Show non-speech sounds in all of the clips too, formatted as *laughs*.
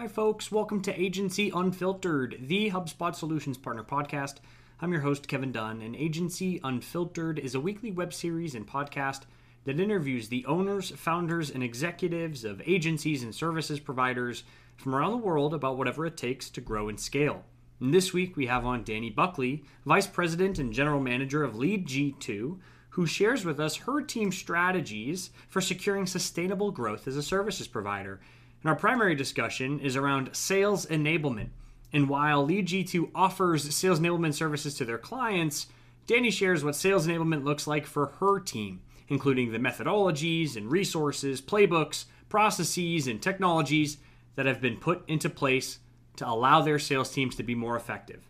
Hi, folks. Welcome to Agency Unfiltered, the HubSpot Solutions Partner Podcast. I'm your host, Kevin Dunn, and Agency Unfiltered is a weekly web series and podcast that interviews the owners, founders, and executives of agencies and services providers from around the world about whatever it takes to grow and scale. And this week, we have on Dani Buckley, Vice President and General Manager of Lead G2, who shares with us her team's strategies for securing sustainable growth as a services provider. And our primary discussion is around sales enablement. And while Lead G2 offers sales enablement services to their clients, Dani shares what sales enablement looks like for her team, including the methodologies and resources, playbooks, processes, and technologies that have been put into place to allow their sales teams to be more effective.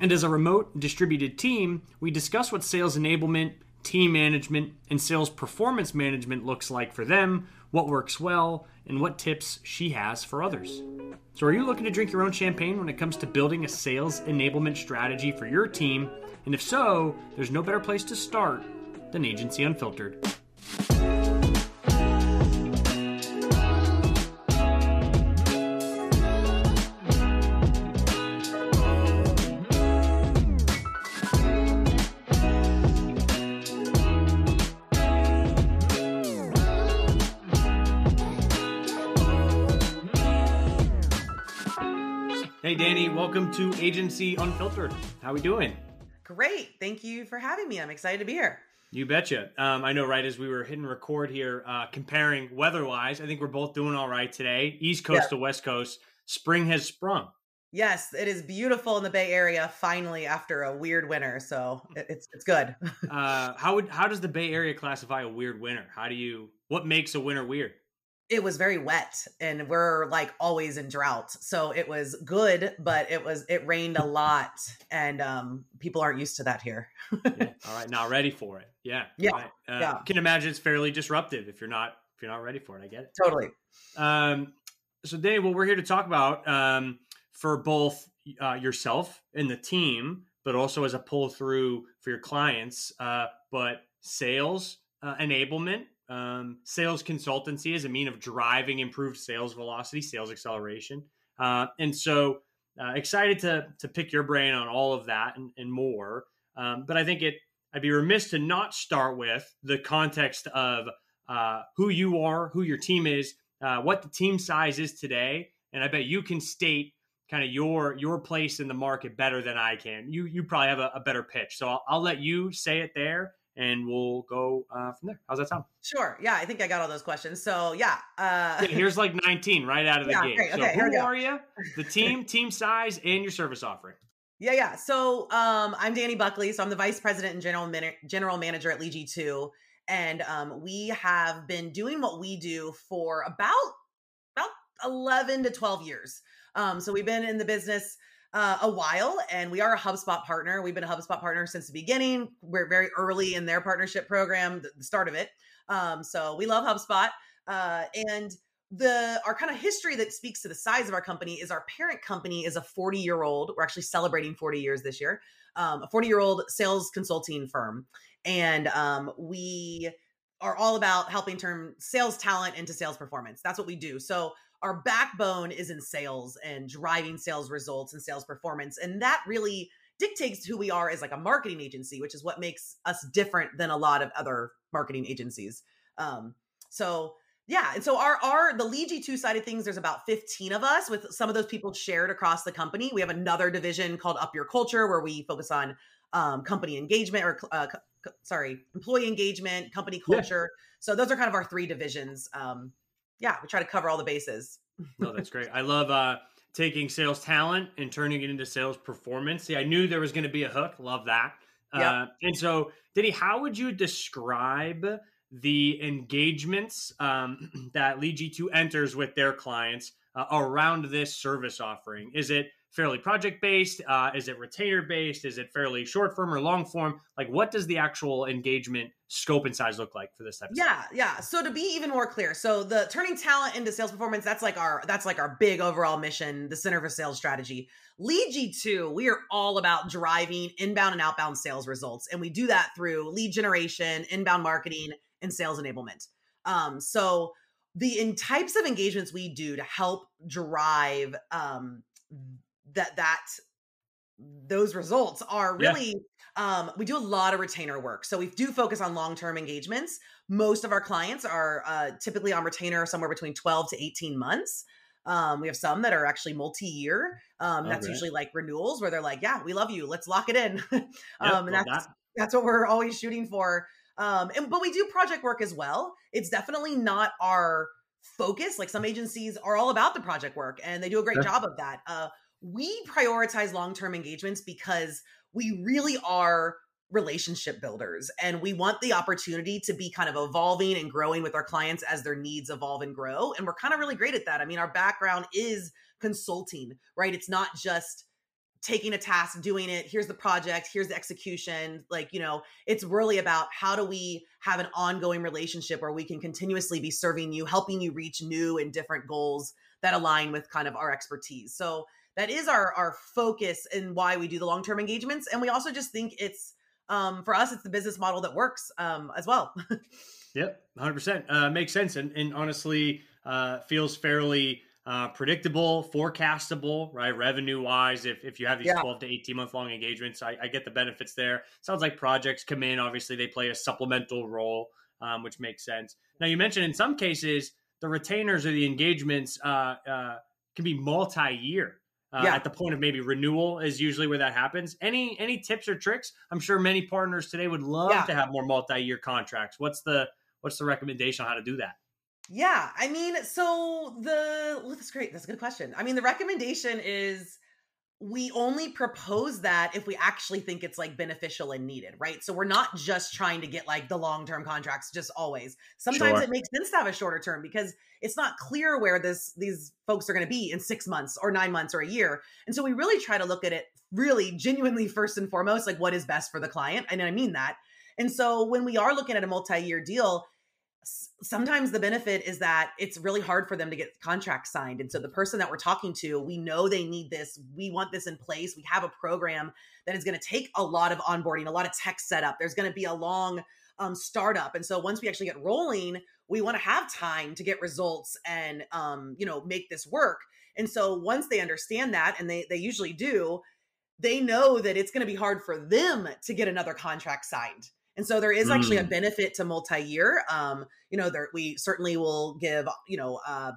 And as a remote distributed team, we discuss what sales enablement, team management, and sales performance management looks like for them, what works well, and what tips she has for others. So, are you looking to drink your own champagne when it comes to building a sales enablement strategy for your team? And if so, there's no better place to start than Agency Unfiltered. Dani, welcome to Agency Unfiltered. How are we doing? Great. Thank you for having me. I'm excited to be here. You betcha. Um, I know, right as we were hitting record here, uh, comparing weather-wise, I think we're both doing all right today. East Coast yeah. to West Coast, spring has sprung. Yes, it is beautiful in the Bay Area. Finally, after a weird winter, so it's it's good. *laughs* uh, how would how does the Bay Area classify a weird winter? How do you what makes a winter weird? It was very wet and we're like always in drought. So it was good but it was it rained a lot and um people aren't used to that here. Yeah. *laughs* all right. Not ready for it. Yeah. Yeah, right. uh, yeah. can imagine it's fairly disruptive if you're not if you're not ready for it. I get it. Totally. Um so dave what we're here to talk about um for both uh, yourself and the team but also as a pull through for your clients uh but sales uh, enablement um, sales consultancy as a mean of driving improved sales velocity, sales acceleration. Uh, and so uh, excited to to pick your brain on all of that and, and more. Um, but I think it I'd be remiss to not start with the context of uh, who you are, who your team is, uh, what the team size is today, and I bet you can state kind of your your place in the market better than I can. You you probably have a, a better pitch, so I'll, I'll let you say it there, and we'll go uh, from there. How's that sound? Sure. Yeah, I think I got all those questions. So yeah, uh... yeah here's like 19 right out of the yeah, gate. Great. So okay, who are you? The team, team size, and your service offering. Yeah, yeah. So um, I'm Dani Buckley. So I'm the vice president and general man- general manager at Lead G2, and um, we have been doing what we do for about about 11 to 12 years. Um, so we've been in the business uh, a while and we are a HubSpot partner. We've been a HubSpot partner since the beginning. We're very early in their partnership program, the, start of it. Um, so we love HubSpot. Uh, and the our kind of history that speaks to the size of our company is our parent company is a 40 year old we're actually celebrating 40 years this year um, a 40 year old sales consulting firm and um, we are all about helping turn sales talent into sales performance that's what we do so our backbone is in sales and driving sales results and sales performance. And that really dictates who we are as like a marketing agency, which is what makes us different than a lot of other marketing agencies. Um, so yeah, and so our our the Lead G2 side of things, there's about 15 of us with some of those people shared across the company. We have another division called Up Your Culture where we focus on um, company engagement or uh, sorry, employee engagement, company culture. Yeah. So those are kind of our three divisions. Um, yeah, we try to cover all the bases. no, that's great. I love uh, taking sales talent and turning it into sales performance. See, I knew there was going to be a hook. Love that. Uh, and so, Diddy, how would you describe the engagements um, *clears throat* that Lead G2 enters with their clients uh, around this service offering? Is it fairly project based? Uh, is it retainer based? Is it fairly short form or long form? Like, what does the actual engagement scope and size look like for this type? yeah, yeah. So to be even more clear, so the turning talent into sales performance that's like our that's like our big overall mission, the center for sales strategy. Lead G2, we are all about driving inbound and outbound sales results, and we do that through lead generation, inbound marketing, and sales enablement. Um, so the in types of engagements we do to help drive um, that that those results are really yeah. um, we do a lot of retainer work so we do focus on long-term engagements. Most of our clients are uh, typically on retainer somewhere between 12 to 18 months. Um, we have some that are actually multi-year. Um, that's usually like renewals where they're like yeah we love you let's lock it in. *laughs* Yep, um, and that's that. that's what we're always shooting for. Um, and but we do project work as well. It's definitely not our focus like some agencies are all about the project work and they do a great job of that. Uh, we prioritize long-term engagements because we really are relationship builders and we want the opportunity to be kind of evolving and growing with our clients as their needs evolve and grow and we're kind of really great at that. I mean our background is consulting right? It's not just taking a task doing it here's the project here's the execution like you know it's really about how do we have an ongoing relationship where we can continuously be serving you helping you reach new and different goals that align with kind of our expertise. So that is our our focus and why we do the long term engagements. And we also just think it's um, for us, it's the business model that works um, as well. *laughs* yep, hundred uh, percent makes sense, and, and honestly uh, feels fairly. Uh, predictable, forecastable, right? Revenue wise, if, if you have these yeah. 12 to 18 month long engagements, I, I, get the benefits there. Sounds like projects come in. Obviously, they play a supplemental role, um, which makes sense. Now, you mentioned in some cases, the retainers or the engagements uh, uh, can be multi year uh, yeah. at the point of maybe renewal is usually where that happens. Any any tips or tricks? I'm sure many partners today would love yeah. to have more multi-year contracts. What's the what's the recommendation on how to do that? Yeah, I mean, so the well, that's great. That's a good question. I mean, the recommendation is we only propose that if we actually think it's like beneficial and needed, right? So we're not just trying to get like the long term contracts, just always. Sometimes sure. it makes sense to have a shorter term because it's not clear where this these folks are going to be in six months or nine months or a year. And so we really try to look at it really genuinely first and foremost, like what is best for the client. And I mean that. And so when we are looking at a multi year deal, sometimes the benefit is that it's really hard for them to get contracts signed. And so the person that we're talking to, we know they need this. We want this in place. We have a program that is going to take a lot of onboarding, a lot of tech setup. There's going to be a long um, startup. And so once we actually get rolling, we want to have time to get results and um, you know make this work. And so once they understand that, and they they usually do, they know that it's going to be hard for them to get another contract signed. And so there is actually mm. a benefit to multi-year. Um, you know, there we certainly will give, you know, uh,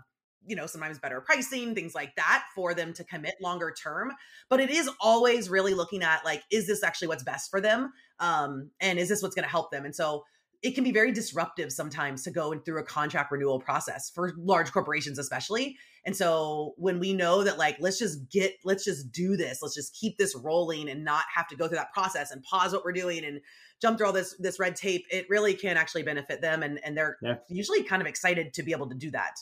you know, sometimes better pricing, things like that for them to commit longer term. But it is always really looking at like, is this actually what's best for them? Um, and is this what's going to help them? And so it can be very disruptive sometimes to go through a contract renewal process for large corporations especially and so when we know that like let's just get let's just do this let's just keep this rolling and not have to go through that process and pause what we're doing and jump through all this this red tape it really can actually benefit them and and they're yeah. usually kind of excited to be able to do that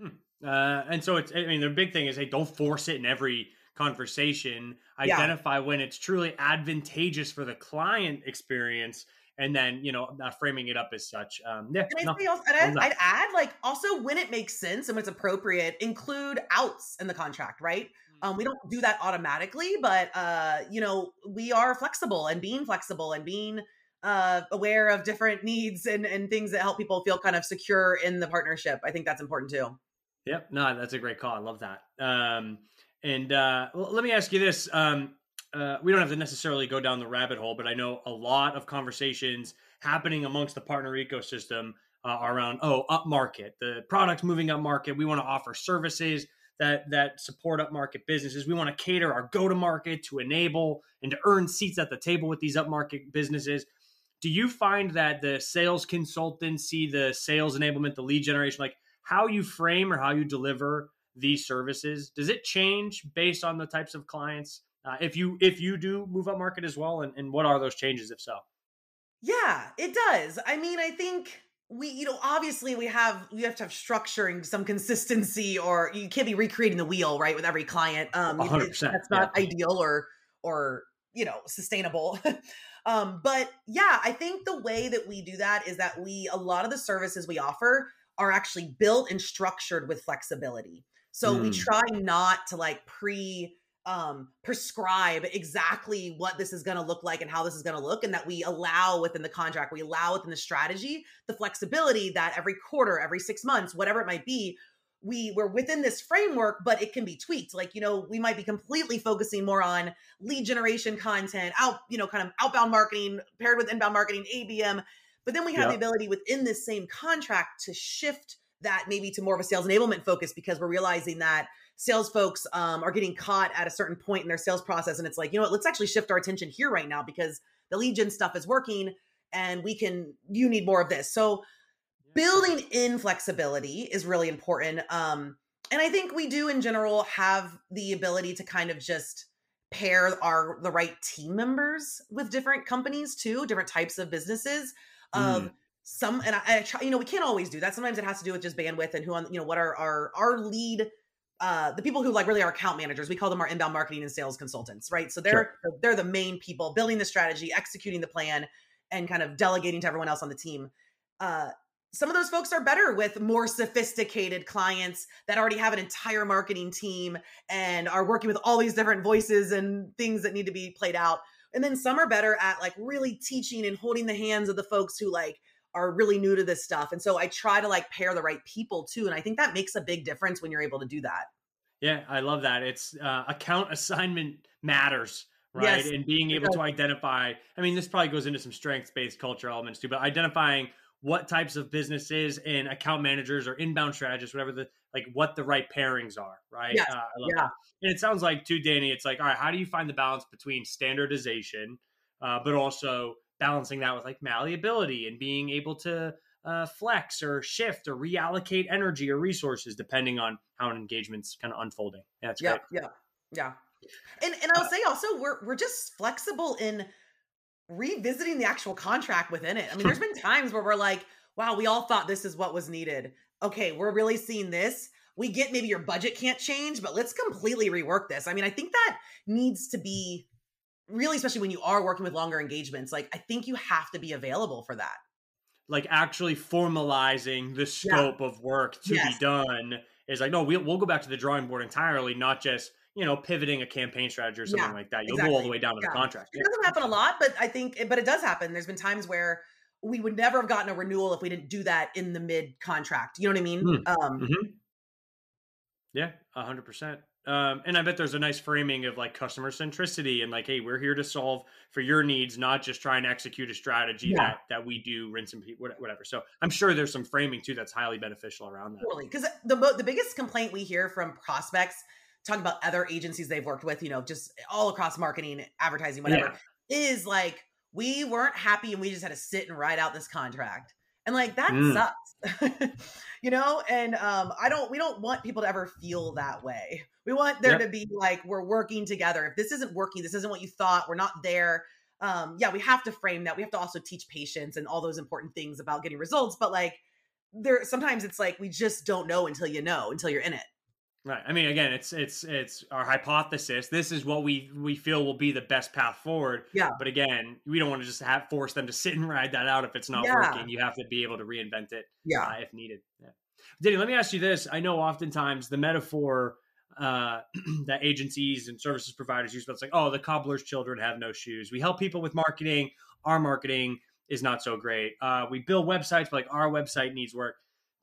hmm. uh, and so it's i mean the big thing is hey don't force it in every conversation identify yeah. when it's truly advantageous for the client experience and then you know uh, framing it up as such. Um, yeah, no, also, I'd, I'd, add like also when it makes sense and when it's appropriate, include outs in the contract, right? Mm-hmm. Um, we don't do that automatically, but uh, you know we are flexible and being flexible and being uh, aware of different needs and and things that help people feel kind of secure in the partnership. I think that's important too. Yep, no, that's a great call. I love that. Um, and uh, let me ask you this: um, uh, we don't have to necessarily go down the rabbit hole, but I know a lot of conversations happening amongst the partner ecosystem uh, around oh up market, the products moving up market. We want to offer services that that support up market businesses. We want to cater our go to market to enable and to earn seats at the table with these up market businesses. Do you find that the sales consultancy, the sales enablement, the lead generation, like how you frame or how you deliver these services, does it change based on the types of clients? uh, if you if you do move up market as well and, and what are those changes if so? Yeah it does. I mean i think we you know obviously we have we have to have structuring some consistency or you can't be recreating the wheel right with every client. Um 100%, that's not yeah. ideal or or you know sustainable *laughs* um but yeah i think the way that we do that is that we a lot of the services we offer are actually built and structured with flexibility so mm. we try not to like pre um, prescribe exactly what this is going to look like and how this is going to look, and that we allow within the contract, we allow within the strategy the flexibility that every quarter, every six months, whatever it might be, we we're within this framework, but it can be tweaked. Like you know, we might be completely focusing more on lead generation content, out you know, kind of outbound marketing paired with inbound marketing, ABM. But then we have the ability within this same contract to shift that maybe to more of a sales enablement focus because we're realizing that sales folks um, are getting caught at a certain point in their sales process and it's like you know what let's actually shift our attention here right now because the lead gen stuff is working and we can you need more of this so building in flexibility is really important um, and i think we do in general have the ability to kind of just pair our the right team members with different companies too different types of businesses of mm some and I, I, try you know we can't always do that sometimes it has to do with just bandwidth and who on you know what are our our lead uh the people who like really are account managers we call them our inbound marketing and sales consultants right so they're sure. they're the main people building the strategy executing the plan and kind of delegating to everyone else on the team uh some of those folks are better with more sophisticated clients that already have an entire marketing team and are working with all these different voices and things that need to be played out and then some are better at like really teaching and holding the hands of the folks who like are really new to this stuff. And so I try to like pair the right people too. And I think that makes a big difference when you're able to do that. Yeah, I love that. It's uh, account assignment matters, right? Yes, and being able to identify, I mean, this probably goes into some strengths based culture elements too, but identifying what types of businesses and account managers or inbound strategists, whatever the like, what the right pairings are, right? Yes, uh, yeah. That. And it sounds like too, Dani. It's like, all right, how do you find the balance between standardization, uh, but also balancing that with like malleability and being able to uh, flex or shift or reallocate energy or resources depending on how an engagement's kind of unfolding. Yeah, that's yeah, great. Yeah, yeah. And and I'll uh, say also we're we're just flexible in revisiting the actual contract within it. I mean, there's been times where we're like, wow, we all thought this is what was needed. Okay, we're really seeing this. We get maybe your budget can't change, but let's completely rework this. I mean, I think that needs to be really especially when you are working with longer engagements like i think you have to be available for that like actually formalizing the scope yeah. of work to yes. be done is like no we'll, we'll go back to the drawing board entirely not just you know pivoting a campaign strategy or something yeah, like that you'll exactly. go all the way down to yeah. the contract it doesn't happen a lot but i think but it does happen there's been times where we would never have gotten a renewal if we didn't do that in the mid contract you know what i mean mm. um mm-hmm. yeah 100% um, and I bet there's a nice framing of like customer centricity and like, hey, we're here to solve for your needs, not just try and execute a strategy yeah. that that we do rinse and repeat, whatever. So I'm sure there's some framing too that's highly beneficial around that. Totally, because the the biggest complaint we hear from prospects talking about other agencies they've worked with, you know, just all across marketing, advertising, whatever, yeah. is like we weren't happy and we just had to sit and write out this contract. And like that mm. sucks. *laughs* you know, and um I don't we don't want people to ever feel that way. We want there yep. to be like we're working together. If this isn't working, this isn't what you thought, we're not there. Um yeah, we have to frame that. We have to also teach patience and all those important things about getting results, but like there sometimes it's like we just don't know until you know, until you're in it. Right. I mean, again, it's it's it's our hypothesis. This is what we we feel will be the best path forward. Yeah. But again, we don't want to just have force them to sit and ride that out if it's not yeah. working. You have to be able to reinvent it. Yeah. Uh, if needed. Yeah. Dani, let me ask you this. I know oftentimes the metaphor uh, *clears throat* that agencies and services providers use, but it's like, oh, the cobbler's children have no shoes. We help people with marketing. Our marketing is not so great. Uh, we build websites, but like our website needs work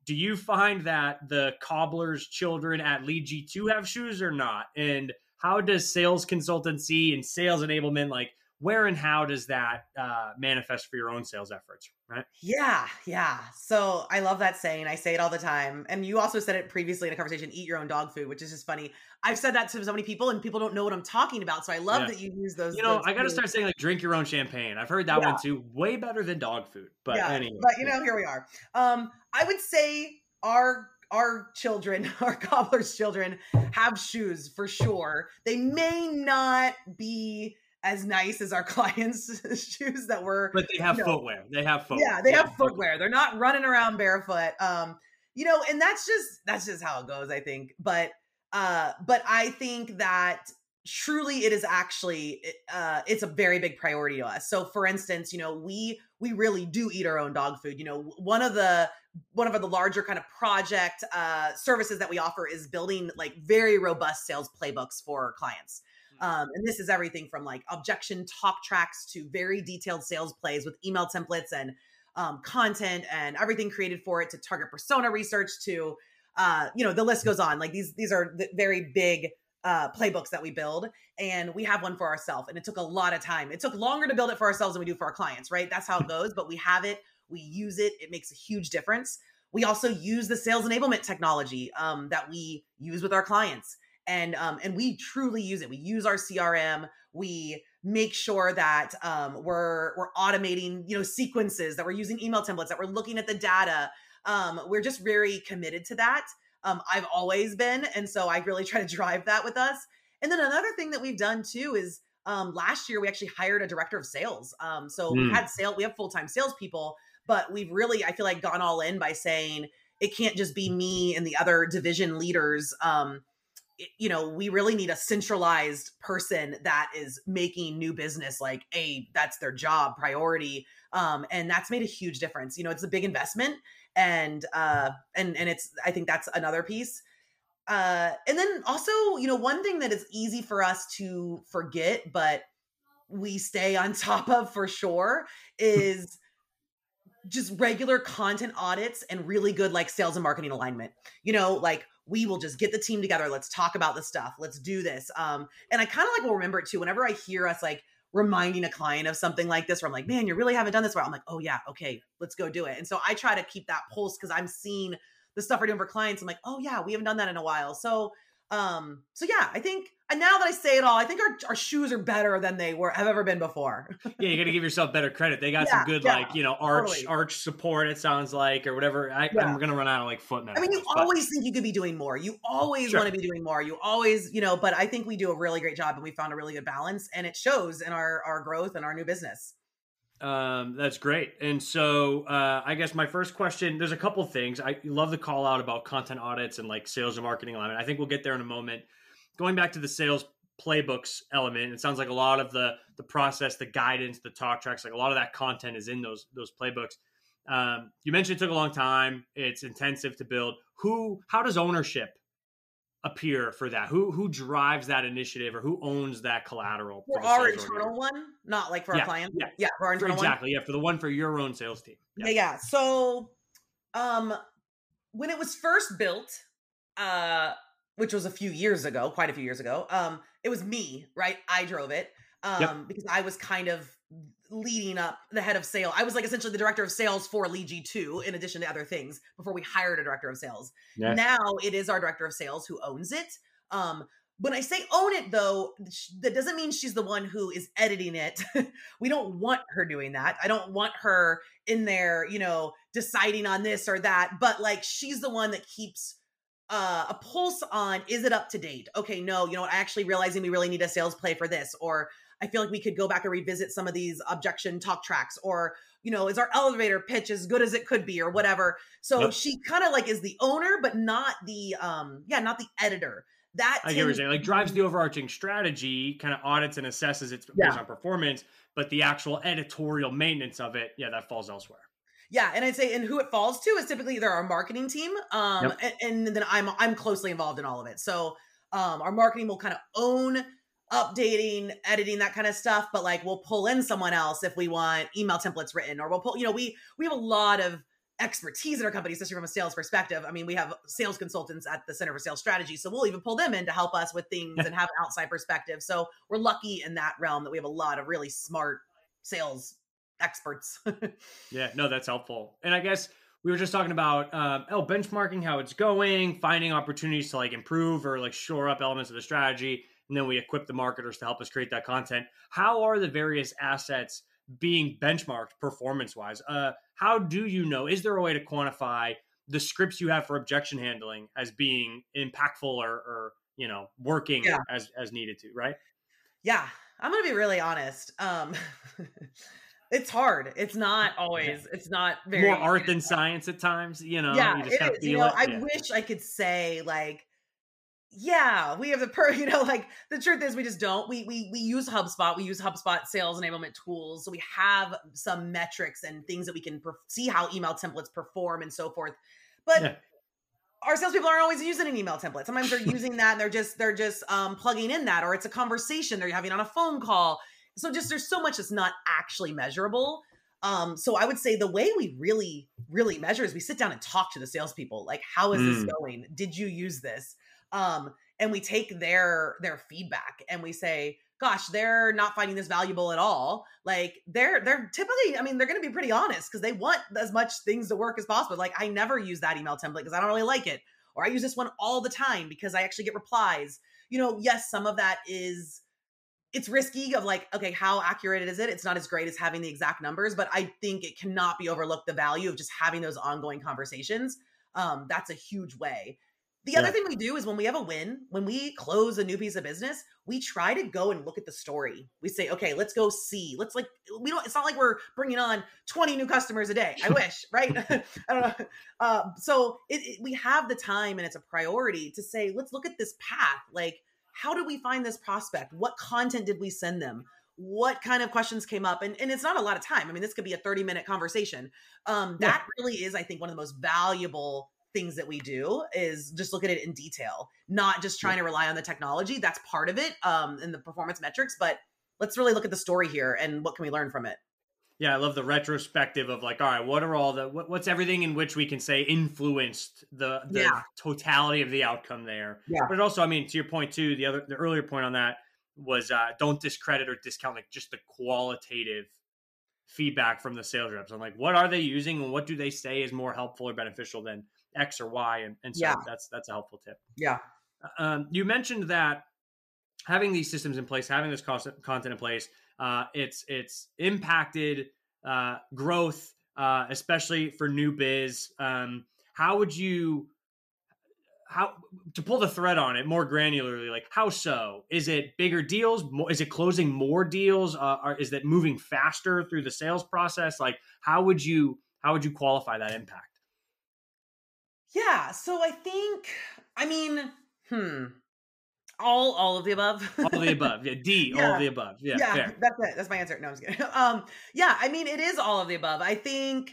do you find that the cobbler's children at Lead G2 have shoes or not? And how does sales consultancy and sales enablement like where and how does that uh, manifest for your own sales efforts right? Yeah yeah. So i love that saying. I say it all the time. And you also said it previously in a conversation eat your own dog food which is just funny. I've said that to so many people and people don't know what i'm talking about. So i love yeah. that you use those you know i gotta start saying like drink your own champagne. I've heard that yeah. one too. Way better than dog food but yeah. anyway. but you know here we are. Um i would say our our children, *laughs* our cobbler's children, have shoes for sure. They may not be as nice as our *laughs* clients' shoes that were. But they have you know, footwear. They have footwear. Yeah, they have footwear. They're not running around barefoot. Um, you know, and that's just that's just how it goes, I think. But uh, but I think that truly it is actually uh, it's a very big priority to us. So for instance you know we we really do eat our own dog food. You know one of the one of the larger kind of project uh, services that we offer is building like very robust sales playbooks for clients. Um, and this is everything from like objection talk tracks to very detailed sales plays with email templates and um, content and everything created for it to target persona research to uh, you know the list goes on. Like these these are the very big uh, playbooks that we build and we have one for ourselves and it took a lot of time. It took longer to build it for ourselves than we do for our clients right? That's how it *laughs* goes but we have it we use it it makes a huge difference. We also use the sales enablement technology um, that we use with our clients and um, and we truly use it. We use our crm we make sure that um, we're we're automating you know sequences that we're using email templates that we're looking at the data. Um, we're just very committed to that um, i've always been and so i really try to drive that with us and then another thing that we've done too is um, last year we actually hired a director of sales um, so mm. we've had sale we have full-time salespeople but we've really i feel like gone all in by saying it can't just be me and the other division leaders um, you know we really need a centralized person that is making new business like a that's their job priority um and that's made a huge difference you know it's a big investment and uh and and it's i think that's another piece uh and then also you know one thing that is easy for us to forget but we stay on *laughs* top of for sure is just regular content audits and really good like sales and marketing alignment you know like we will just get the team together. Let's talk about the stuff. Let's do this. Um, and I kind of like will remember it too. Whenever I hear us like reminding a client of something like this, where I'm like, man, you really haven't done this where I'm like, oh yeah, okay, let's go do it. And so I try to keep that pulse because I'm seeing the stuff we're doing for clients. I'm like, oh yeah, we haven't done that in a while. So um, so yeah, I think and now that I say it all, I think our, our shoes are better than they were have ever been before. yeah, you got to give yourself better credit. They got yeah, some good yeah, like you know arch totally. arch support. It sounds like or whatever. I, am gonna run out of like foot I mean, you but. always think you could be doing more. You always sure. want to be doing more. You always you know. But I think we do a really great job, and we found a really good balance, and it shows in our our growth and our new business. Um, that's great. And so, uh, I guess my first question, there's a couple things. I love the call out about content audits and like sales and marketing alignment. I think we'll get there in a moment. Going back to the sales playbooks element, it sounds like a lot of the the process, the guidance, the talk tracks, like a lot of that content is in those those playbooks. Um, you mentioned it took a long time. It's intensive to build. Who? How does ownership appear for that? Who who drives that initiative or who owns that collateral? For, for our internal one, not like for yeah, our clients. Yeah, yeah, for our internal one. exactly. One. Yeah, for the one for your own sales team. Yeah. yeah, yeah. So, um, when it was first built, uh, which was a few years ago, quite a few years ago, um, it was me, right? I drove it, um, yep. because I was kind of leading up the head of sales. I was like essentially the director of sales for Lead G2 in addition to other things before we hired a director of sales. Yes. Now it is our director of sales who owns it. Um, when I say own it though, that doesn't mean she's the one who is editing it. *laughs* we don't want her doing that. I don't want her in there, you know, deciding on this or that, but like she's the one that keeps uh, a pulse on is it up to date? Okay, no, you know, actually realizing we really need a sales play for this or I feel like we could go back and revisit some of these objection talk tracks or you know is our elevator pitch as good as it could be or whatever so yep. she kind of like is the owner but not the um yeah not the editor that I get what you're saying. Like drives the overarching strategy, kind of audits and assesses its yeah. based on performance, but the actual editorial maintenance of it, yeah, that falls elsewhere. Yeah, and I'd say and who it falls to is typically either our marketing team, um, yep. and, and, then I'm I'm closely involved in all of it. So um, our marketing will kind of own updating, editing, that kind of stuff. But like we'll pull in someone else if we want email templates written, or we'll pull, you know, we we have a lot of expertise in our company, especially from a sales perspective. I mean, we have sales consultants at the Center for Sales Strategy. So we'll even pull them in to help us with things and have an outside perspective. So we're lucky in that realm that we have a lot of really smart sales experts. *laughs* yeah, no, that's helpful. And I guess we were just talking about um, oh benchmarking how it's going finding opportunities to like improve or like shore up elements of the strategy and then we equip the marketers to help us create that content. How are the various assets being benchmarked performance wise? Uh, how do you know? Is there a way to quantify the scripts you have for objection handling as being impactful or, or you know working yeah. as as needed to? Right? Yeah, I'm gonna be really honest. Um, *laughs* it's hard. It's not always. It's not very more art than science at times. You know. Yeah, you it is. You know, it. I yeah. wish I could say like yeah, we have the per, *laughs* you know, like the truth is we just don't. We we we use HubSpot. We use HubSpot sales enablement tools. So we have some metrics and things that we can per- see how email templates perform and so forth. But yeah. our salespeople aren't always using an email template. Sometimes they're *laughs* using that and they're just they're just um, plugging in that, or it's a conversation they're having on a phone call. So just there's so much that's not actually measurable. Um, so I would say the way we really, really measure is we sit down and talk to the salespeople. Like, how is mm. this going? Did you use this? Um, and we take their their feedback and we say, gosh, they're not finding this valuable at all. Like they're they're typically, I mean, they're to be pretty honest because they want as much things to work as possible. Like I never use that email template because I don't really like it, or I use this one all the time because I actually get replies. You know, yes, some of that is it's risky of like okay how accurate is it it's not as great as having the exact numbers but i think it cannot be overlooked the value of just having those ongoing conversations um, that's a huge way the yeah. other thing we do is when we have a win when we close a new piece of business we try to go and look at the story we say okay let's go see let's like we don't it's not like we're bringing on 20 new customers a day i *laughs* wish right *laughs* i don't know uh, so it, it, we have the time and it's a priority to say let's look at this path like how did we find this prospect? What content did we send them? What kind of questions came up? And, and it's not a lot of time. I mean, this could be a 30 minute conversation. Um, that yeah. really is, I think, one of the most valuable things that we do is just look at it in detail, not just trying to rely on the technology. That's part of it um, in the performance metrics, but let's really look at the story here and what can we learn from it. Yeah, I love the retrospective of like, all right, what are all the what, what's everything in which we can say influenced the the yeah. totality of the outcome there. Yeah. But also, I mean, to your point too, the other the earlier point on that was uh, don't discredit or discount like just the qualitative feedback from the sales reps. I'm like, what are they using and what do they say is more helpful or beneficial than X or Y? And, and so yeah. that's that's a helpful tip. Yeah. Uh, um, you mentioned that having these systems in place, having this content in place uh, it's it's impacted uh, growth, uh, especially for new biz. Um, how would you how to pull the thread on it more granularly? Like how so? Is it bigger deals? More, Is it closing more deals? Uh, or is that moving faster through the sales process? Like how would you how would you qualify that impact? Yeah, so I think I mean, hmm all all of the above all of the *laughs* above yeah d yeah. all of the above yeah yeah fair. that's it that's my answer no i'm just kidding *laughs* um yeah i mean it is all of the above i think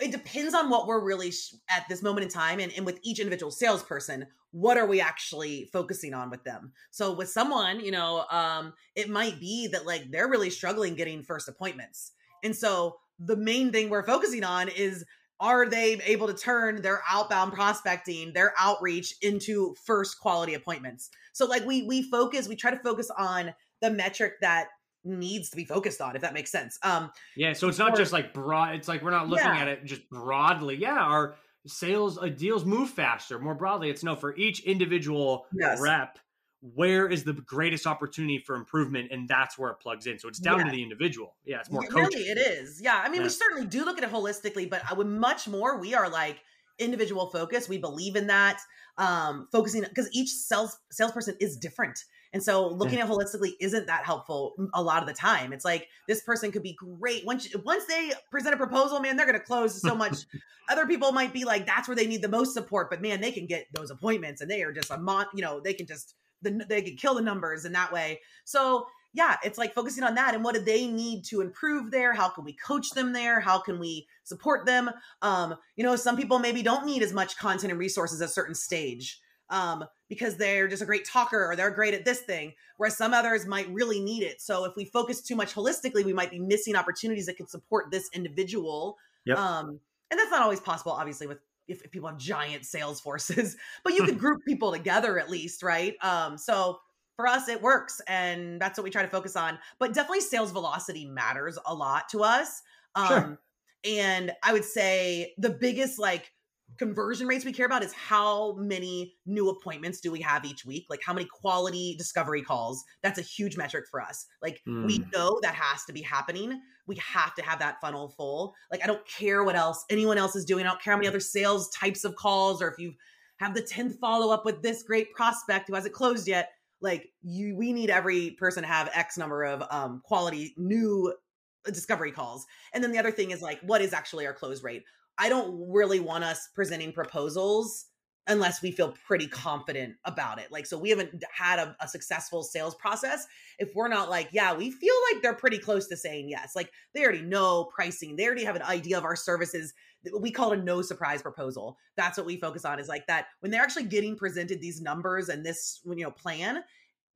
it depends on what we're really sh- at this moment in time and, and with each individual salesperson what are we actually focusing on with them so with someone you know um it might be that like they're really struggling getting first appointments and so the main thing we're focusing on is are they able to turn their outbound prospecting their outreach into first quality appointments so like we we focus we try to focus on the metric that needs to be focused on if that makes sense um yeah so it's not or, just like broad it's like we're not looking yeah. at it just broadly yeah our sales uh, deals move faster more broadly it's no for each individual yes. rep where is the greatest opportunity for improvement? And that's where it plugs in. So it's down yeah. to the individual. Yeah it's more it really it is. Yeah i mean yeah. we certainly do look at it holistically but i would much more we are like individual focus we believe in that um focusing because each sales salesperson is different. And so looking yeah. at holistically isn't that helpful a lot of the time. It's like this person could be great. Once once they present a proposal man they're going to close so much. *laughs* Other people might be like that's where they need the most support but man they can get those appointments and they are just a mon you know they can just the, they could kill the numbers in that way. So yeah, it's like focusing on that and what do they need to improve there? How can we coach them there? How can we support them? Um, you know, some people maybe don't need as much content and resources at a certain stage um, because they're just a great talker or they're great at this thing, whereas some others might really need it. So if we focus too much holistically, we might be missing opportunities that could support this individual. Yep. Um, and that's not always possible, obviously, with if, if people have giant sales forces, *laughs* but you could group people together at least, right? Um, so for us, it works, and that's what we try to focus on. But definitely, sales velocity matters a lot to us. Um, sure. And I would say the biggest like conversion rates we care about is how many new appointments do we have each week? Like how many quality discovery calls? That's a huge metric for us. Like mm. we know that has to be happening. We have to have that funnel full. Like i don't care what else anyone else is doing. I don't care how many other sales types of calls or if you have the 10th follow up with this great prospect who hasn't closed yet. Like you we need every person to have x number of um quality new discovery calls. And then the other thing is like what is actually our close rate I don't really want us presenting proposals unless we feel pretty confident about it. Like, so we haven't had a, a, successful sales process if we're not like, yeah, we feel like they're pretty close to saying yes. Like, they already know pricing, they already have an idea of our services. We call it a no surprise proposal. That's what we focus on is like that when they're actually getting presented these numbers and this, you know, plan.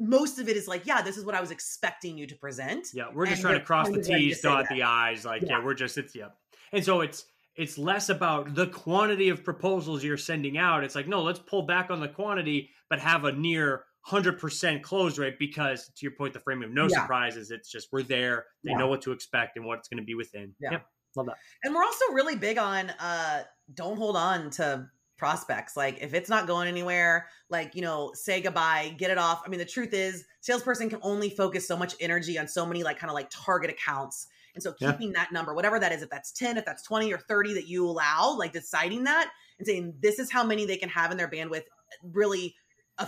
Most of it is like, yeah, this is what I was expecting you to present. Yeah, we're just trying to cross the T's, dot the I's. Like, yeah. yeah, we're just, it's, yeah. And so it's, it's less about the quantity of proposals you're sending out. It's like, no, let's pull back on the quantity, but have a near 100% close rate because, to your point, the framing of no yeah. surprises. It's just we're there. They yeah. know what to expect and what it's going to be within. Yeah. Yep. Love that. And we're also really big on uh, don't hold on to prospects. Like if it's not going anywhere, like, you know, say goodbye, get it off. I mean, the truth is salesperson can only focus so much energy on so many like kind of like target accounts and so keeping yeah. that number, whatever that is, if that's 10, if that's 20 or 30 that you allow, like deciding that and saying this is how many they can have in their bandwidth really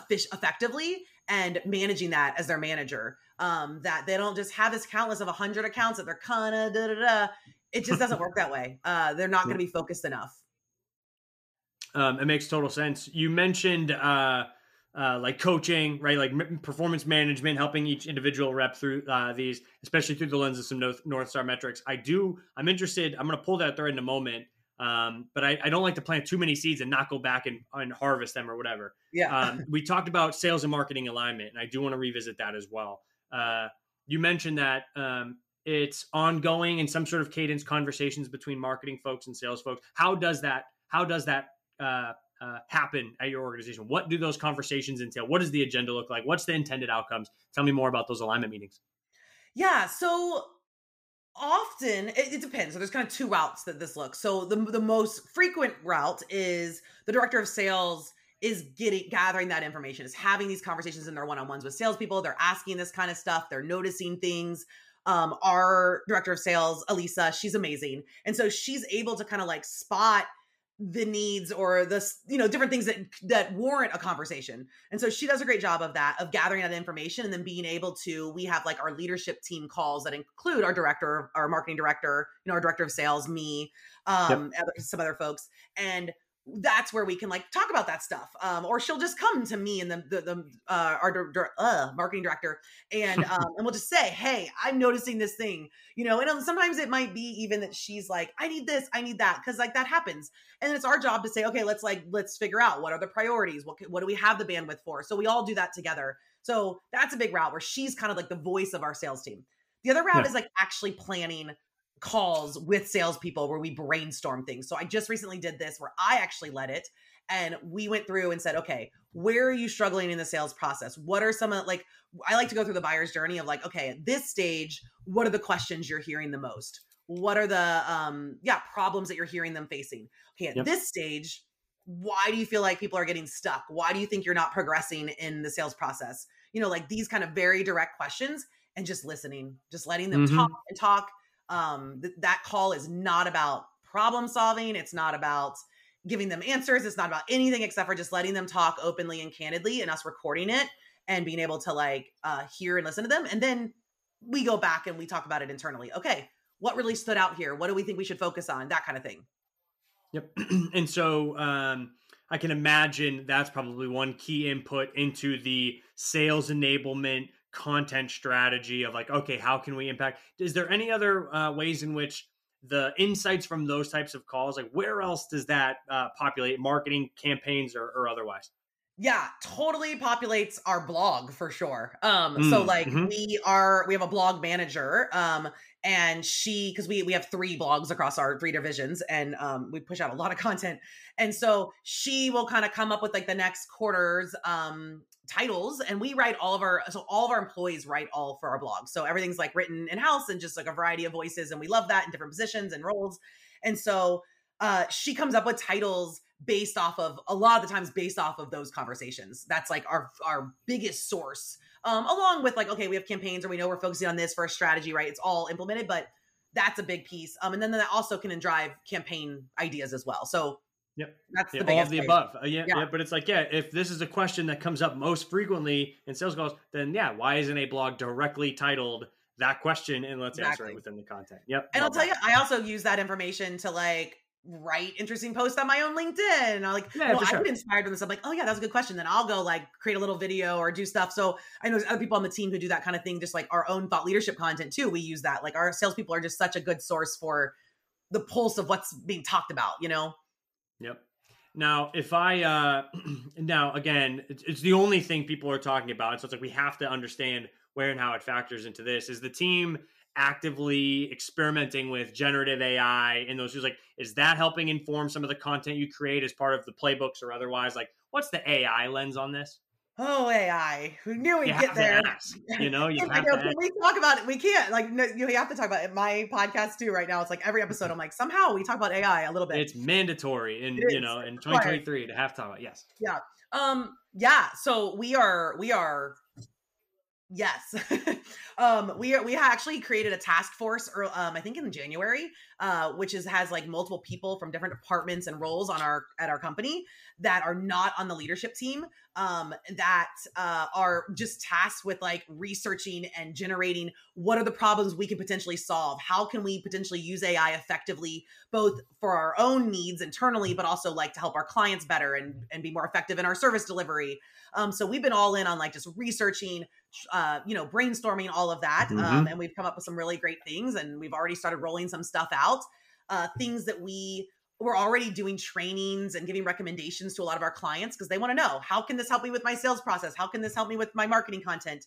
effectively and managing that as their manager. Um, that they don't just have this countless list of 100 accounts that they're kind of da da da. It just doesn't work that way. Uh, they're not *laughs* going to be focused enough. Um, it makes total sense. You mentioned uh, uh, like coaching, right? Like performance management, helping each individual rep through uh, these, especially through the lens of some North, North Star metrics. I do. I'm interested. I'm going to pull that thread in a moment. Um, but I, I, don't like to plant too many seeds and not go back and, and harvest them or whatever. Yeah. Um, we talked about sales and marketing alignment, and I do want to revisit that as well. Uh, you mentioned that um, it's ongoing in some sort of cadence conversations between marketing folks and sales folks. How does that? How does that uh, happen at your organization? What do those conversations entail? What does the agenda look like? What's the intended outcomes? Tell me more about those alignment meetings. Yeah, so often it, it, depends. So there's kind of two routes that this looks. So the the most frequent route is the director of sales is getting gathering that information, is having these conversations in their one-on-ones with salespeople. They're asking this kind of stuff, they're noticing things. Um, our director of sales, Elisa, she's amazing. And so she's able to kind of like spot the needs or the you know different things that that warrant a conversation and so she does a great job of that of gathering that information and then being able to we have like our leadership team calls that include our director our marketing director you know our director of sales me um yep. some other folks and that's where we can like talk about that stuff um, or she'll just come to me and the the, the uh, our uh, marketing director and *laughs* um, and we'll just say hey i'm noticing this thing you know and um, sometimes it might be even that she's like i need this i need that because like that happens and it's our job to say okay let's like let's figure out what are the priorities what what do we have the bandwidth for so we all do that together so that's a big route where she's kind of like the voice of our sales team the other route yeah. is like actually planning calls with salespeople where we brainstorm things. So I just recently did this where I actually led it and we went through and said, okay, where are you struggling in the sales process? What are some of like, I like to go through the buyer's journey of like, okay, at this stage, what are the questions you're hearing the most? What are the, um, yeah, problems that you're hearing them facing? Okay, at yep. this stage, why do you feel like people are getting stuck? Why do you think you're not progressing in the sales process? You know, like these kind of very direct questions and just listening, just letting them mm-hmm. talk and talk um, th- that call is not about problem solving. It's not about giving them answers. It's not about anything except for just letting them talk openly and candidly and us recording it and being able to like uh, hear and listen to them. And then we go back and we talk about it internally. Okay, what really stood out here? What do we think we should focus on? That kind of thing. Yep. *clears throat* and so um, I can imagine that's probably one key input into the sales enablement content strategy of like okay how can we impact? Is there any other uh, ways in which the insights from those types of calls like where else does that uh, populate? Marketing campaigns or, or, otherwise? Yeah totally populates our blog for sure. Um mm, so like mm-hmm. we are we have a blog manager um and she because we we have three blogs across our three divisions and um we push out a lot of content. And so she will kind of come up with like the next quarter's um titles and we write all of our so all of our employees write all for our blog. So everything's like written in house and just like a variety of voices and we love that in different positions and roles. And so uh she comes up with titles based off of a lot of the times based off of those conversations that's like our our biggest source um along with like okay we have campaigns or we know we're focusing on this for a strategy right it's all implemented but that's a big piece um and then that also can drive campaign ideas as well so Yep. That's the all of the above. Uh, yeah, yeah, yeah, But it's like, yeah, if this is a question that comes up most frequently in sales calls, then yeah, why isn't a blog directly titled that question and let's exactly. answer it within the content? Yep. And I'll tell you, I also use that information to like write interesting posts on my own LinkedIn. And I'm like, Yeah, well, I sure. get inspired with this. I'm like, oh yeah, that's a good question. Then I'll go like create a little video or do stuff. So I know there's other people on the team who do that kind of thing, just like our own thought leadership content too. We use that. Like our salespeople are just such a good source for the pulse of what's being talked about, you know? Yep. Now, if I uh *clears throat* now again, it's, it's the only thing people are talking about, so it's like we have to understand where and how it factors into this. Is the team actively experimenting with generative AI in those? Is like, is that helping inform some of the content you create as part of the playbooks or otherwise? Like, what's the AI lens on this? Oh, AI. We knew we'd You get there. ask. You know, you *laughs* have like, to. Ask. we talk about it? We can't. Like, no, you have to talk about it. My podcast too. Right now, it's like every episode. I'm like, somehow we talk about AI a little bit. It's mandatory in It you know in It's required. 2023 to have to talk about. Yes. Yeah. Um, yeah. So we are, we are, yes. *laughs* um, we are, we actually created a task force, or um, I think in January, uh, which is has like multiple people from different departments and roles on our at our company that are not on the leadership team. Um, that uh, are just tasked with like researching and generating what are the problems we can potentially solve. How can we potentially use AI effectively, both for our own needs internally, but also like to help our clients better and and be more effective in our service delivery. Um, so we've been all in on like just researching, uh, you know, brainstorming all of that, um, Mhm. and we've come up with some really great things, and we've already started rolling some stuff out. Uh, things that we we're already doing trainings and giving recommendations to a lot of our clients because they want to know how can this help me with my sales process? How can this help me with my marketing content?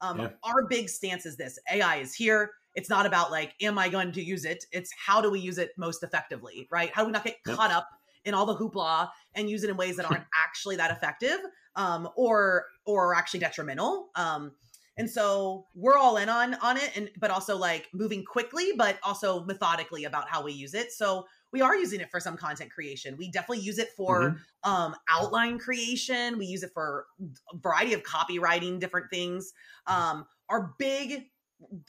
Um, Yeah. Our big stance is this: AI is here. It's not about like, am I going to use it? It's how do we use it most effectively, right? How do we not get Yep. caught up in all the hoopla and use it in ways that *laughs* aren't actually that effective, um, or or actually detrimental? Um, and so we're all in on on it, and but also like moving quickly, but also methodically about how we use it. So we are using it for some content creation. We definitely use it for Mhm. um, outline creation. We use it for a variety of copywriting, different things. Um, our big,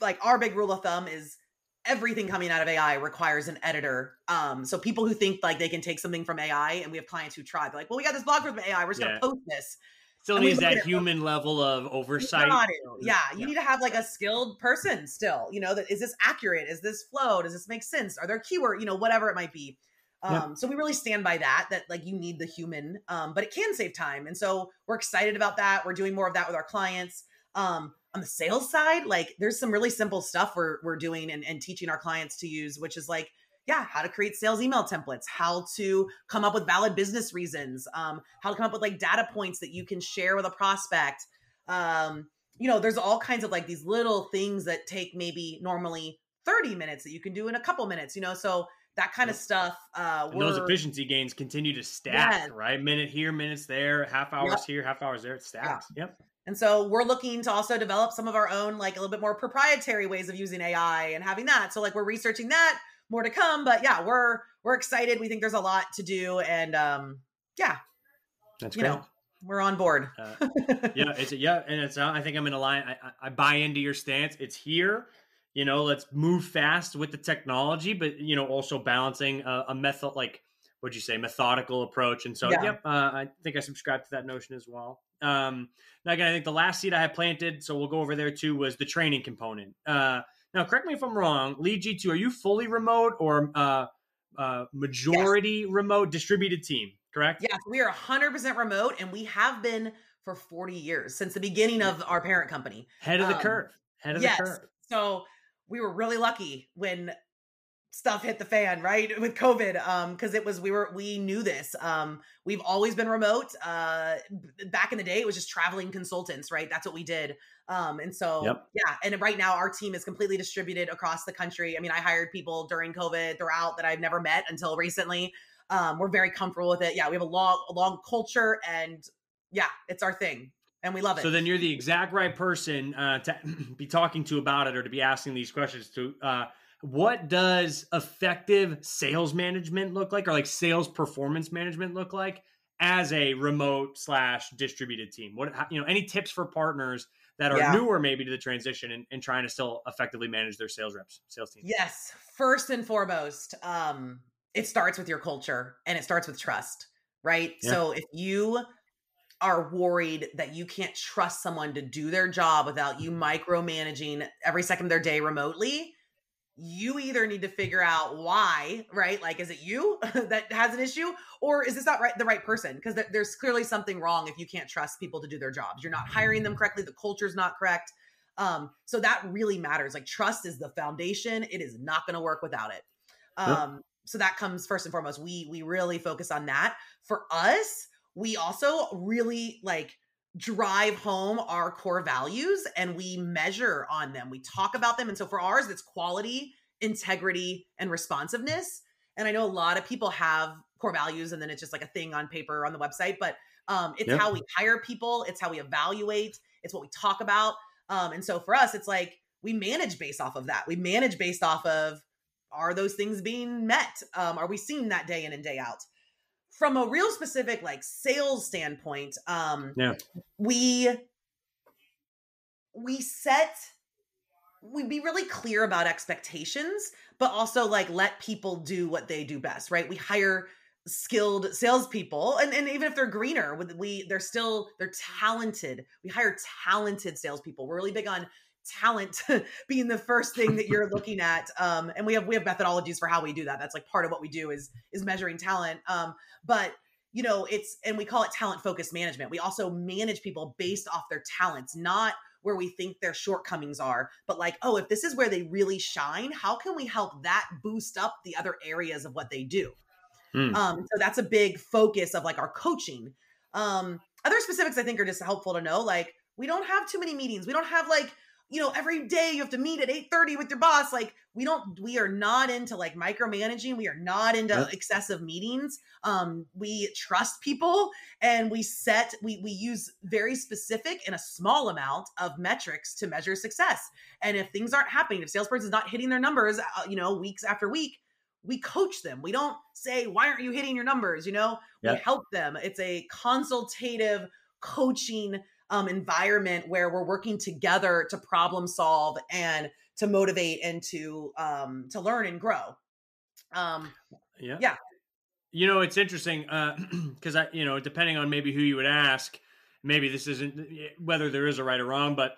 like our big rule of thumb is everything coming out of AI requires an editor. Um, so people who think like they can take something from AI, and we have clients who try, they're like, well, we got this blog from AI, we're just Yeah. gonna post this. Still And needs that human level of oversight. Yeah, you Yeah. need to have like a skilled person still. You know, that is this accurate? Is this flow? Does this make sense? Are there keyword? You know, whatever it might be. Um, Yeah. So we really stand by that. That like you need the human, um, but it can save time, and so we're excited about that. We're doing more of that with our clients. Um, on the sales side, like there's some really simple stuff we're we're doing and, and teaching our clients to use, which is like yeah, how to create sales email templates, how to come up with valid business reasons, um, how to come up with like data points that you can share with a prospect. Um, you know, there's all kinds of like these little things that take maybe normally 30 minutes that you can do in a couple minutes, you know, so that kind of stuff. Uh, those efficiency gains continue to stack, Yes. right? Minute here, minutes there, half hours here, half hours there. It stacks. Yep. And so we're looking to also develop some of our own, like a little bit more proprietary ways of using AI and having that. So like we're researching that, more to come. But yeah, we're we're excited. We think there's a lot to do, and um, yeah, That's you great. know, we're on board. Uh, *laughs* yeah, it's yeah, and it's. uh, I think I'm in a line. I, I, buy into your stance. It's here. You know, let's move fast with the technology, but you know, also balancing a, a method like what'd you say, methodical approach. And so, Yeah. yep, uh, I think I subscribe to that notion as well. Um, now, again, I think the last seed I had planted, so we'll go over there too, was the training component. Uh, now, correct me if I'm wrong. LeadG2, are you fully remote or uh, uh, majority remote distributed team? Correct. Yes, we are 100% remote, and we have been for 40 years since the beginning of our parent company. Head of the Um, curve. Head of yes. the curve. So we were really lucky when stuff hit the fan, right? *laughs* With COVID. Um, because it was we were we knew this. Um, we've always been remote. Uh back in the day, it was just traveling consultants, right? That's what we did. Um, and so Yep. yeah, and right now our team is completely distributed across the country. I mean, I hired people during COVID throughout that I've never met until recently. Um, we're very comfortable with it. Yeah, we have a long, a long culture and yeah, it's our thing. And we love it. So then you're the exact right person uh, to *clears throat* be talking to about it or to be asking these questions to. Uh, what does effective sales management look like or like sales performance management look like as a remote slash distributed team? What, you know, any tips for partners that are Yeah. newer maybe to the transition and, and trying to still effectively manage their sales reps, sales team? Yes, first and foremost, um, it starts with your culture and it starts with trust, right? Yeah. So if you are worried that you can't trust someone to do their job without you micromanaging every second of their day remotely, you either need to figure out why, right? Like, is it you *laughs* that has an issue, or is this not right the right person? Because th- there's clearly something wrong if you can't trust people to do their jobs. You're not hiring them correctly. The culture's not correct. Um, so that really matters. Like, trust is the foundation. It is not going to work without it. Um, yep. So that comes first and foremost. We we really focus on that. For us, we also really like drive home our core values and we measure on them. We talk about them. And so for ours, it's quality, integrity, and responsiveness. And I know a lot of people have core values and then it's just like a thing on paper on the website, but um, it's yep. how we hire people, it's how we evaluate, it's what we talk about. Um, and so for us, it's like we manage based off of that. We manage based off of are those things being met? Um, are we seeing that day in and day out? From a real specific like sales standpoint, um, yeah, we we set we be really clear about expectations, but also like let people do what they do best, right? We hire skilled salespeople, and, and even if they're greener, we they're still they're talented. We hire talented salespeople. We're really big on talent *laughs* being the first thing that you're looking at um, and we have we have methodologies for how we do that. That's like part of what we do is is measuring talent um, but you know it's and we call it talent focused management. We also manage people based off their talents not where we think their shortcomings are but like oh if this is where they really shine how can we help that boost up the other areas of what they do? Mm. um, so that's a big focus of like our coaching. Um, other specifics i think are just helpful to know like we don't have too many meetings. We don't have like you know every day you have to meet at 8:30 with your boss like we don't we are not into like micromanaging. We are not into yep. excessive meetings. Um we trust people and we set we we use very specific and a small amount of metrics to measure success. And if things aren't happening if salesperson is not hitting their numbers uh, you know weeks after week we coach them. We don't say why aren't you hitting your numbers? You know yep. we help them. It's a consultative coaching um, environment where we're working together to problem solve and to motivate and to um, to learn and grow. Um, yeah, yeah. You know, it's interesting because uh, *clears throat* I, you know, depending on maybe who you would ask, maybe this isn't whether there is a right or wrong, but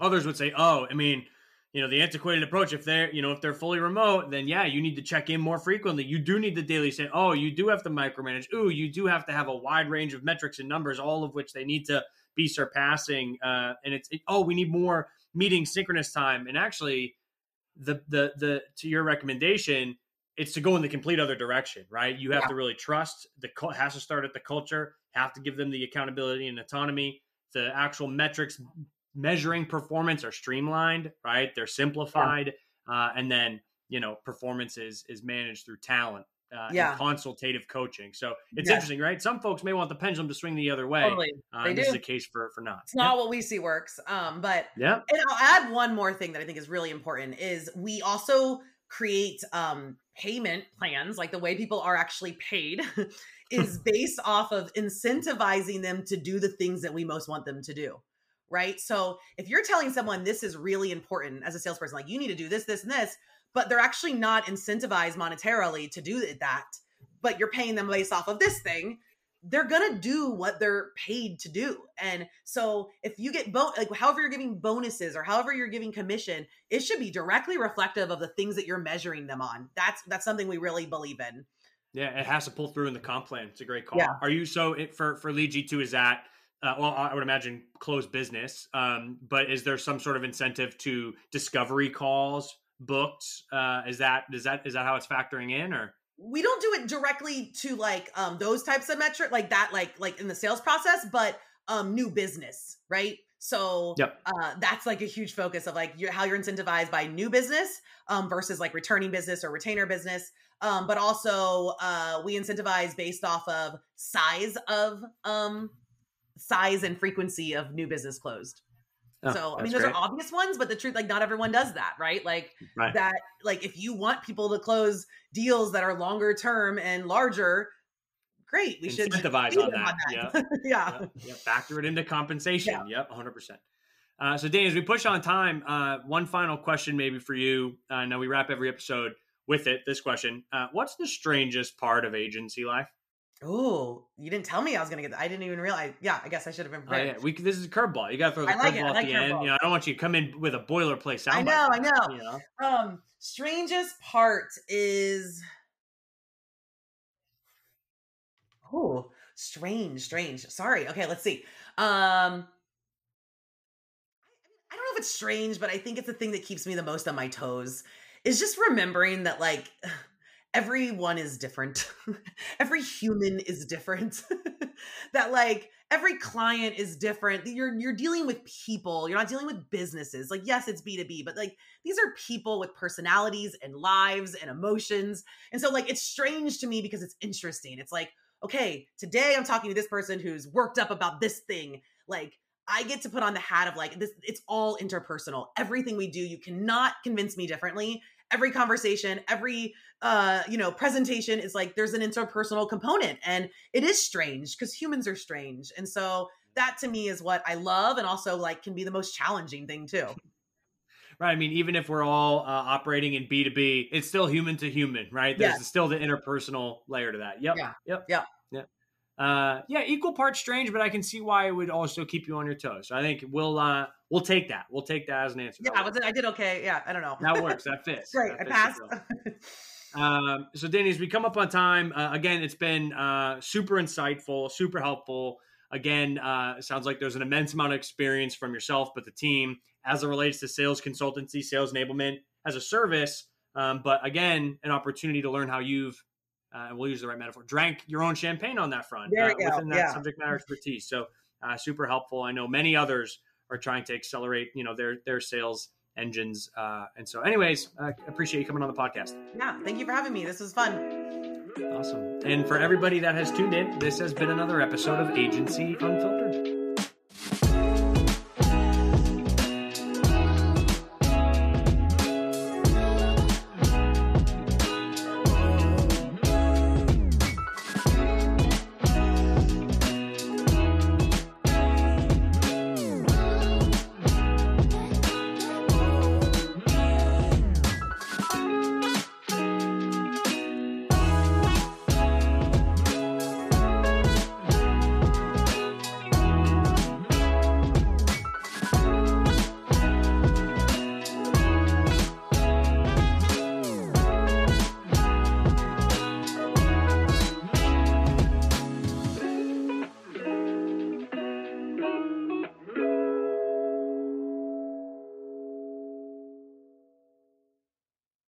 others would say, "Oh, I mean." you know the antiquated approach if they're you know if they're fully remote then yeah you need to check in more frequently you do need the daily say oh you do have to micromanage ooh you do have to have a wide range of metrics and numbers all of which they need to be surpassing. Uh, and it's it, oh, we need more meeting synchronous time. And actually, the the the to your recommendation, it's to go in the complete other direction, right? You have yeah. to really trust the has to start at the culture. Have to give them the accountability and autonomy. The actual metrics measuring performance are streamlined, right? They're simplified, yeah. uh, and then you know performance is is managed through talent uh, yeah. consultative coaching. So it's yeah. interesting, right? Some folks may want the pendulum to swing the other way. Totally. Uh, do. This is a case for for not. It's not what we see works. Um, but yeah. And I'll add one more thing that I think is really important is we also create um payment plans, like the way people are actually paid. *laughs* is *laughs* based off of incentivizing them to do the things that we most want them to do right? So if you're telling someone this is really important as a salesperson, like you need to do this, this, and this, but they're actually not incentivized monetarily to do that. But you're paying them based off of this thing. They're gonna do what they're paid to do, and so if you get bon- like however you're giving bonuses or however you're giving commission, it should be directly reflective of the things that you're measuring them on. That's that's something we really believe in. Yeah, it has to pull through in the comp plan. It's a great call. Yeah. Are you so it, for for Lead G two? Is that uh, well, I would imagine closed business. Um, but is there some sort of incentive to discovery calls booked? Uh, is that is that is that how it's factoring in, or we don't do it directly to like um those types of metric like that, like like in the sales process, but um new business, right? So yep. uh, that's like a huge focus of like your, how you're incentivized by new business um, versus like returning business or retainer business. Um, but also uh, we incentivize based off of size of um, size and frequency of new business closed. Oh, so I mean, those great. are obvious ones, but the truth, like, not everyone does that, right? Like right. that, like, if you want people to close deals that are longer term and larger, great. We should incentivize on that. on that. *laughs* Yeah. yeah. yeah. Factor it into compensation. Yep. 100%. Uh, so, Dan, as we push on time, uh, one final question maybe for you. Uh, I know we wrap every episode with it. This question: uh, What's the strangest part of agency life? Oh, you didn't tell me I was gonna get that. I didn't even realize. Yeah, I guess I should have been Oh, yeah, we this is a curveball. You got to throw the I like curveball at like the end. You know, I don't want you to come in with a boilerplate sound. I know, I know. You know, Um, strangest part is oh, strange, strange. Sorry. Okay, let's see. Um, I don't know if it's strange, but I think it's the thing that keeps me the most on my toes. Is just remembering that like everyone is different. *laughs* every human is different. *laughs* that like every client is different. You're you're dealing with people. You're not dealing with businesses. Like yes, it's B2B, but like these are people with personalities and lives and emotions. And so like it's strange to me because it's interesting. It's like, okay, today I'm talking to this person who's worked up about this thing. Like I get to put on the hat of like this it's all interpersonal. Everything we do, you cannot convince me differently. Every conversation, every uh, you know, presentation is like there's an interpersonal component and it is strange because humans are strange. And so that to me is what I love and also like can be the most challenging thing too. *laughs* right? I mean, even if we're all uh, operating in B two B, it's still human to human, right? There's Yes. still the interpersonal layer to that. Yep. Yeah. Yep. Yeah. Uh, yeah, equal parts strange, but I can see why it would also keep you on your toes. So I think we'll uh, we'll take that. We'll take that as an answer. Yeah, I, was, I did okay. Yeah, I don't know. That works. That fits. *laughs* Great. That I passed. Um, so, Dani, as we come up on time, uh, again, it's been uh, super insightful, super helpful. Again, uh, it sounds like there's an immense amount of experience from yourself, but the team as it relates to sales consultancy, sales enablement as a service. Um, but again, an opportunity to learn how you've, uh, and we'll use the right metaphor, drank your own champagne on that front uh, within that Yeah. subject matter expertise. So, uh, super helpful. I know many others are trying to accelerate, you know, their their sales engines. Uh, and so, anyways, uh, appreciate you coming on the podcast. yeah, thank you for having me. This was fun. Awesome. And for everybody that has tuned in, this has been another episode of Agency Unfiltered.